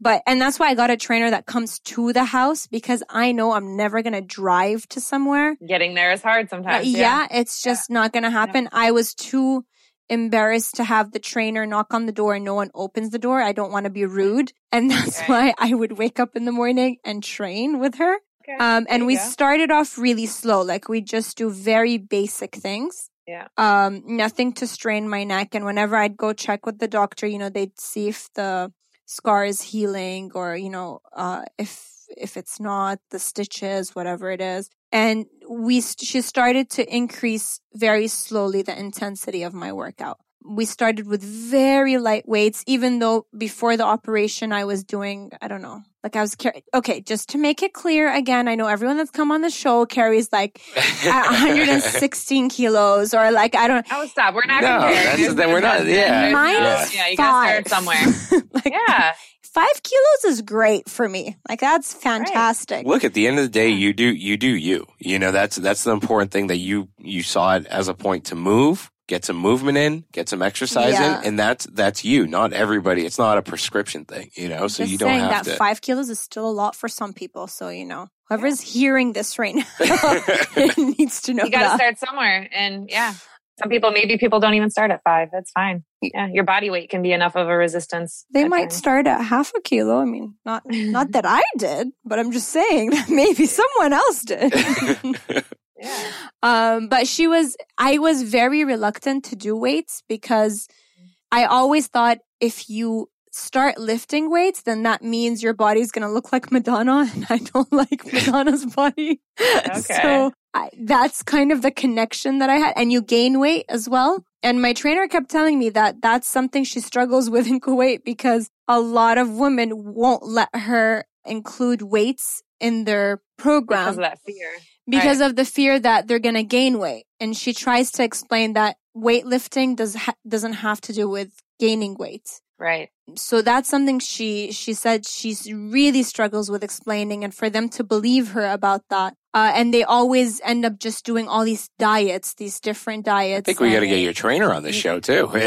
But, and that's why I got a trainer that comes to the house because I know I'm never going to drive to somewhere. Getting there is hard sometimes. yeah. it's just not going to happen. I was too embarrassed to have the trainer knock on the door and no one opens the door. I don't want to be rude. And that's Okay. why I would wake up in the morning and train with her. Okay. Um, and we go. started off really slow. Like we just do very basic things. Yeah. Um, nothing to strain my neck. And whenever I'd go check with the doctor, you know, they'd see if the scar is healing or, you know, uh, if, if it's not the stitches, whatever it is. And we, st- she started to increase very slowly the intensity of my workout. We started with very light weights, even though before the operation I was doing, I don't know, like I was carrying, okay, just to make it clear again, I know everyone that's come on the show carries like 116 kilos or like, I don't, Oh, stop. We're not No, comparing. that's- There's- then we're not- yeah. Mine no- is yeah, you gotta start five. somewhere. like Yeah. Five kilos is great for me. Like that's fantastic. Look, at the end of the day, you do you do you. You know that's that's the important thing that you you saw it as a point to move, get some movement in, get some exercise Yeah. in, and that's that's you. Not everybody. It's not a prescription thing. You know, so Just you don't saying have that to. five kilos is still a lot for some people. So, you know, whoever's hearing this right now needs to know You got to start somewhere. And yeah, some people, maybe people don't even start at five. That's fine. Yeah. Your body weight can be enough of a resistance. They might times. start at half a kilo. I mean, not not that I did, but I'm just saying that maybe someone else did. Yeah. um, but she was, I was very reluctant to do weights because I always thought if you start lifting weights, then that means your body's going to look like Madonna. And I don't like Madonna's body. So I, that's kind of the connection that I had. And you gain weight as well. And my trainer kept telling me that that's something she struggles with in Kuwait because a lot of women won't let her include weights in their program Because of that fear. because of the fear that they're going to gain weight. And she tries to explain that weightlifting does ha- doesn't have to do with gaining weight. Right. So that's something she she said she really struggles with explaining, and for them to believe her about that, uh, and they always end up just doing all these diets, these different diets. I think we got to get your trainer on the show too.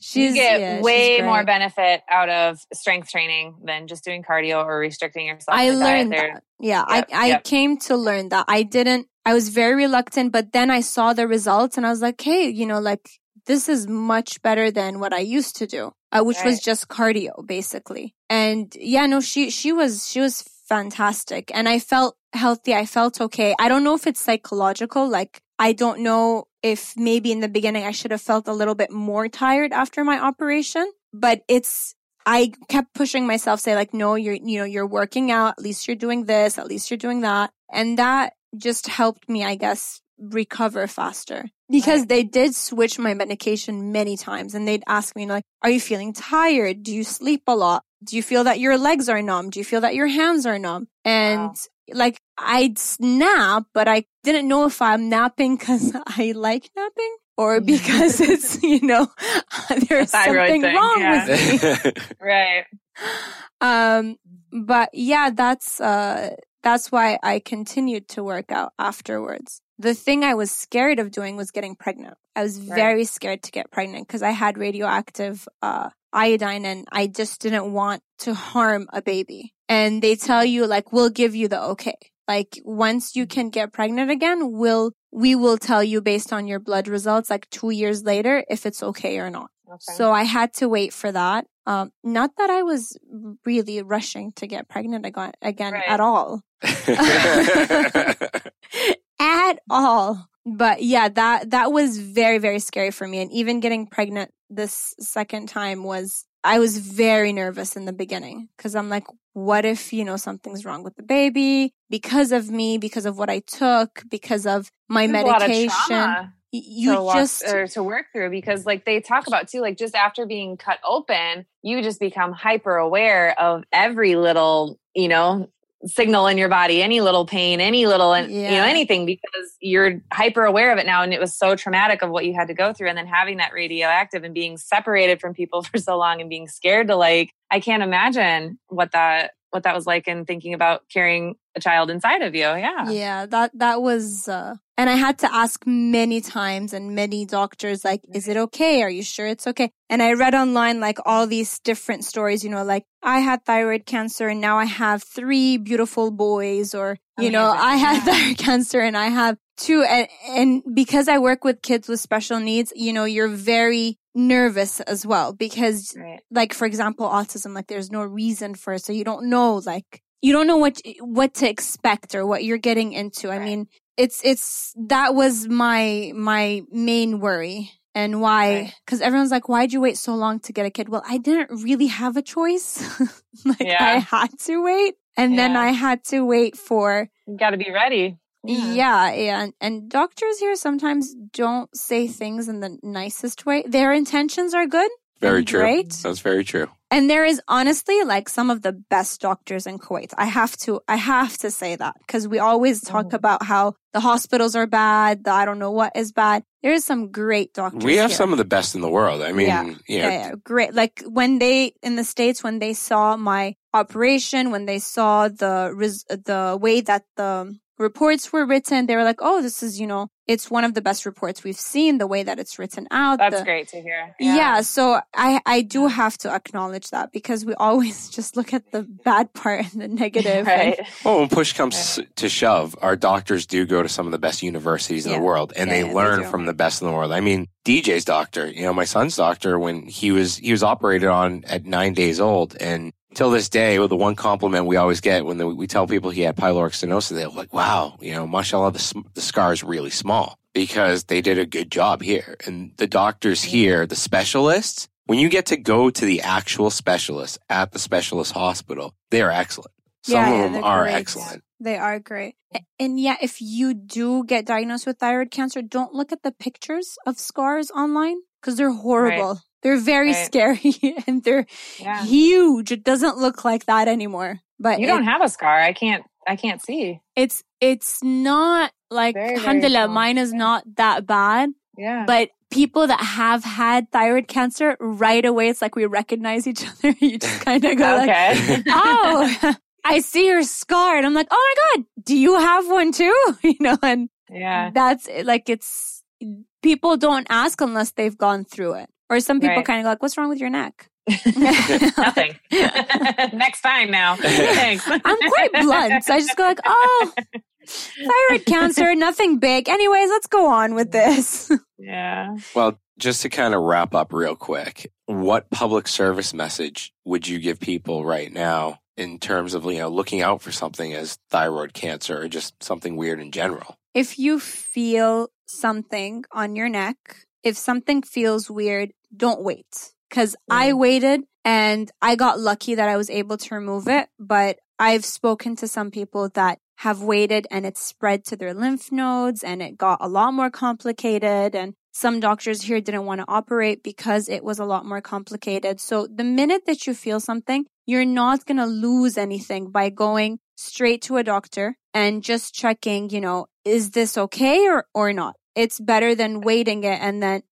She's, you get yeah, way more benefit out of strength training than just doing cardio or restricting yourself. I learned that. Yeah, yep, I, I yep. came to learn that. I didn't, I was very reluctant, but then I saw the results and I was like, hey, you know, like this is much better than what I used to do, uh, which right. was just cardio basically. And yeah, no, she, she was, she was fantastic and I felt healthy. I felt okay. I don't know if it's psychological. Like I don't know if maybe in the beginning I should have felt a little bit more tired after my operation, but it's, I kept pushing myself, say like, no, you're, you know, you're working out. At least you're doing this. At least you're doing that. And that just helped me, I guess, recover faster because right. they did switch my medication many times and they'd ask me like, are you feeling tired? Do you sleep a lot? Do you feel that your legs are numb? Do you feel that your hands are numb? And wow like I'd snap, but I didn't know if I'm napping because I like napping or because it's, you know, there's something thing, wrong yeah. with me. right. Um, but yeah, that's, uh, that's why I continued to work out afterwards. The thing I was scared of doing was getting pregnant. I was right. very scared to get pregnant because I had radioactive, uh, iodine and I just didn't want to harm a baby and they tell you like, we'll give you the okay. Like once you can get pregnant again, we'll, we will tell you based on your blood results, like two years later, if it's okay or not. Okay. So I had to wait for that. Um, not that I was really rushing to get pregnant again, again right. at all. at all. But yeah, that, that was very, very scary for me. And even getting pregnant this second time was I was very nervous in the beginning because I'm like, what if, you know, something's wrong with the baby because of me, because of what I took, because of my There's medication. You to just walk, or to work through because like they talk about too, like just after being cut open, you just become hyper aware of every little, you know, signal in your body, any little pain, any little, yeah. you know, anything because you're hyper aware of it now. And it was so traumatic of what you had to go through. And then having that radioactive and being separated from people for so long and being scared to like, I can't imagine what that, what that was like and thinking about carrying a child inside of you. Yeah. Yeah. That, that was, uh, and I had to ask many times and many doctors, like, is it okay? Are you sure it's okay? And I read online, like, all these different stories, you know, like, I had thyroid cancer and now I have three beautiful boys, or, you Amazing. know, I had yeah. thyroid cancer and I have two. And, and because I work with kids with special needs, you know, you're very nervous as well because, right. like, for example, autism, like, there's no reason for it. So you don't know, like, you don't know what what to expect or what you're getting into. Right. I mean, it's it's that was my my main worry and why because right. everyone's like why'd you wait so long to get a kid well i didn't really have a choice like yeah. i had to wait and yeah. then i had to wait for you got to be ready yeah. yeah yeah and, and doctors here sometimes don't say things in the nicest way their intentions are good very true great. that's very true and there is honestly like some of the best doctors in Kuwait. I have to, I have to say that because we always talk oh. about how the hospitals are bad. The I don't know what is bad. There's some great doctors. We have here. some of the best in the world. I mean, yeah, yeah, yeah, great. Like when they in the states when they saw my operation, when they saw the res- the way that the reports were written, they were like, "Oh, this is you know it's one of the best reports we've seen the way that it's written out that's the, great to hear yeah. yeah. so i i do have to acknowledge that because we always just look at the bad part and the negative right and, well when push comes right. to shove our doctors do go to some of the best universities in yeah. the world and yeah, they learn they from the best in the world i mean dj's doctor you know my son's doctor when he was he was operated on at nine days old and till this day, well, the one compliment we always get when the, we tell people he had pyloric stenosis, they're like, wow, you know, mashallah, the, the scar is really small because they did a good job here. And the doctors here, the specialists, when you get to go to the actual specialist at the specialist hospital, they are excellent. Some yeah, of them are great. excellent. They are great. And yeah, if you do get diagnosed with thyroid cancer, don't look at the pictures of scars online because they're horrible. Right. They're very right. scary and they're yeah. huge. It doesn't look like that anymore. But you don't have a scar. I can't. I can't see. It's it's not like alhamdulillah, mine is not that bad. Yeah. But people that have had thyroid cancer, right away, it's like we recognize each other. you just kind of go okay. like, oh, I see your scar. And I'm like, oh my God, do you have one too? you know, and yeah, that's like, it's, people don't ask unless they've gone through it. Or some people Right. kind of go like, what's wrong with your neck? Nothing. Next time now. Thanks. I'm quite blunt. So I just go like, oh, thyroid cancer, nothing big. Anyways, let's go on with this. yeah. Well, just to kind of wrap up real quick, what public service message would you give people right now in terms of, you know, looking out for something as thyroid cancer or just something weird in general? if you feel something on your neck, if something feels weird, don't wait. Cause I waited and I got lucky that I was able to remove it, but I've spoken to some people that have waited and it spread to their lymph nodes and it got a lot more complicated and some doctors here didn't want to operate because it was a lot more complicated. So the minute that you feel something, you're not going to lose anything by going straight to a doctor and just checking, you know, is this okay or, or not? It's better than waiting it and then,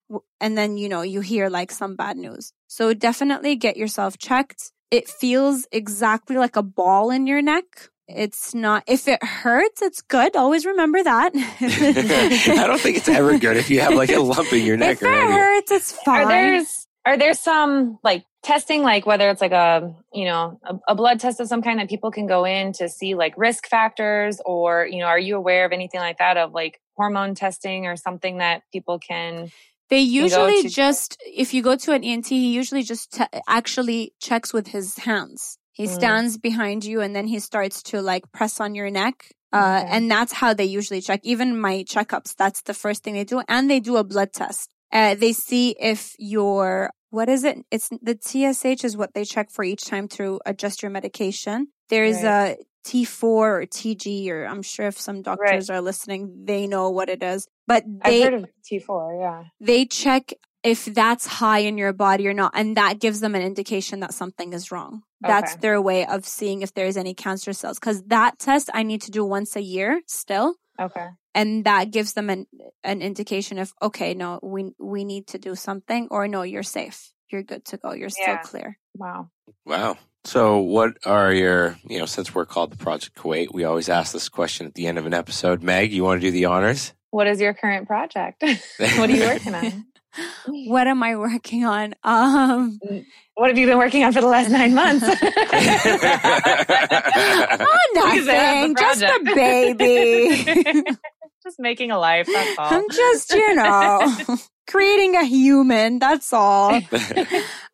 and then, you know, you hear like some bad news. So definitely get yourself checked. It feels exactly like a ball in your neck. It's not, if it hurts, it's good. Always remember that. I don't think it's ever good if you have like a lump in your neck if or it hurts, it's fine. Are there's are there some like testing, like whether it's like a you know a, a blood test of some kind that people can go in to see like risk factors, or you know, are you aware of anything like that of like hormone testing or something that people can? They usually to- just, if you go to an ENT, he usually just te- actually checks with his hands. He Mm. stands behind you and then he starts to like press on your neck. Uh, Okay. and that's how they usually check. Even my checkups, that's the first thing they do. And they do a blood test. Uh, they see if your, what is it? It's the TSH is what they check for each time to adjust your medication. There's a T4 or TG, or I'm sure if some doctors are listening, they know what it is. But they, I've heard of T four. Yeah. they check if that's high in your body or not, and that gives them an indication that something is wrong. That's Okay. their way of seeing if there's any cancer cells. Because that test I need to do once a year still, Okay. and that gives them an an indication of okay, no, we we need to do something, or no, you're safe, you're good to go, you're still Yeah. clear. Wow. Wow. So, what are your, you know, since we're called the Project Kuwait, we always ask this question at the end of an episode. Meg, you want to do the honors? What is your current project? what are you working on? What am I working on? Um, What have you been working on for the last nine months? oh, nothing, the just a baby. Just making a life. That's all. I'm just, you know, creating a human. That's all.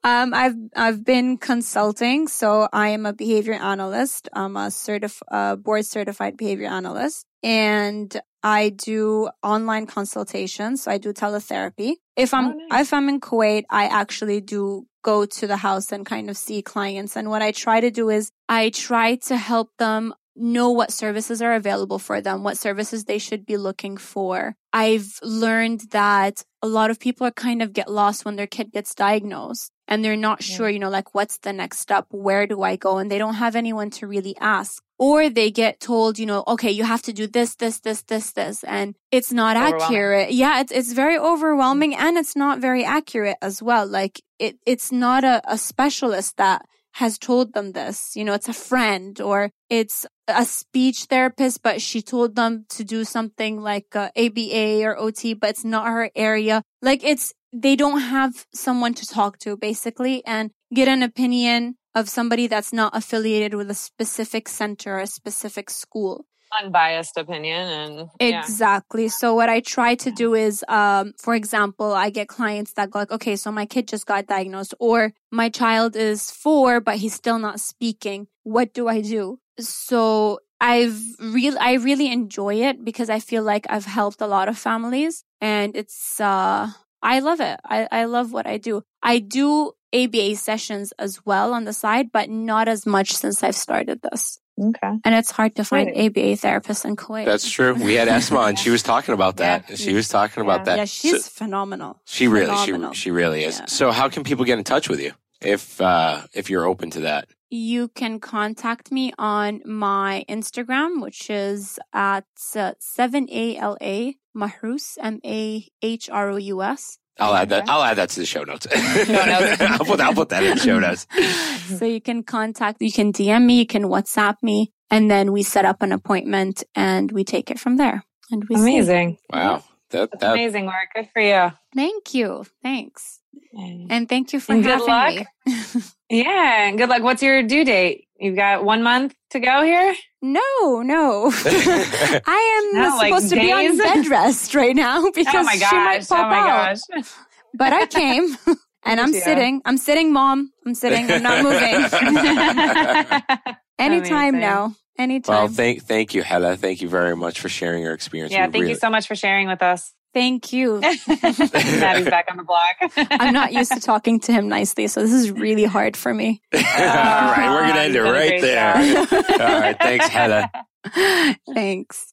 Um, I've I've been consulting, so I am a behavior analyst. I'm a certif- uh, board certified behavior analyst, and I do online consultations. So I do teletherapy. If I'm Oh, nice. if I'm in Kuwait, I actually do go to the house and kind of see clients. And what I try to do is I try to help them know what services are available for them, what services they should be looking for. I've learned that a lot of people are kind of get lost when their kid gets diagnosed and they're not Yeah. sure, you know, like what's the next step? Where do I go? And they don't have anyone to really ask. Or they get told, you know, okay, you have to do this, this, this, this, this, and it's not accurate. Yeah, it's it's very mm-hmm. overwhelming and it's not very accurate as well. Like it it's not a, a specialist that has told them this. You know, it's a friend or it's a speech therapist, but she told them to do something like uh, ABA or OT, but it's not her area. Like it's, they don't have someone to talk to basically and get an opinion of somebody that's not affiliated with a specific center or a specific school. Unbiased opinion and yeah. Exactly. So what I try to do is, um, for example, I get clients that go like, okay, so my kid just got diagnosed or my child is four, but he's still not speaking. What do I do? So I've real, I really enjoy it because I feel like I've helped a lot of families and it's, uh, I love it. I, I love what I do. I do ABA sessions as well on the side, but not as much since I've started this. Okay. And it's hard to find Right. ABA therapists in Kuwait. That's true. We had Esma and she was talking about that. Yeah. She was talking about Yeah. that. Yeah, she's So- phenomenal. she really, she, phenomenal. she really is. Yeah. So, how can people get in touch with you if uh, if you're open to that? You can contact me on my Instagram, which is at uh, 7ALA Mahrous, M A H R O U S. I'll add that. I'll add that to the show notes. notes. I'll put I'll put that in the show notes. So you can contact, you can DM me, you can WhatsApp me, and then we set up an appointment and we take it from there. And we see. Amazing. Wow, that That's that amazing work. Good for you. Thank you. Thanks. And thank you for And good having luck. me. Yeah, and good luck. What's your due date? You've got one month to go here. No, no. I am No, like supposed to be on bed rest right now because oh my she might oh pop Oh my out. gosh! But I came and I'm Yeah. sitting. I'm sitting, mom. I'm sitting. I'm not moving. Anytime Amazing. now. Anytime. well, thank thank you, Hala. Thank you very much for sharing your experience. yeah, We thank really- you so much for sharing with us. Thank you. Mahdi's back on the block. I'm not used to talking to him nicely, so this is really hard for me. All right, we're gonna end it You've done a right there. All right, thanks, Hala. Thanks.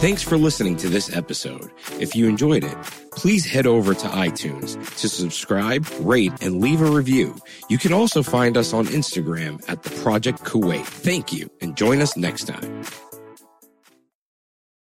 Thanks for listening to this episode. If you enjoyed it, please head over to iTunes to subscribe, rate, and leave a review. You can also find us on Instagram at the Project Kuwait. Thank you and join us next time.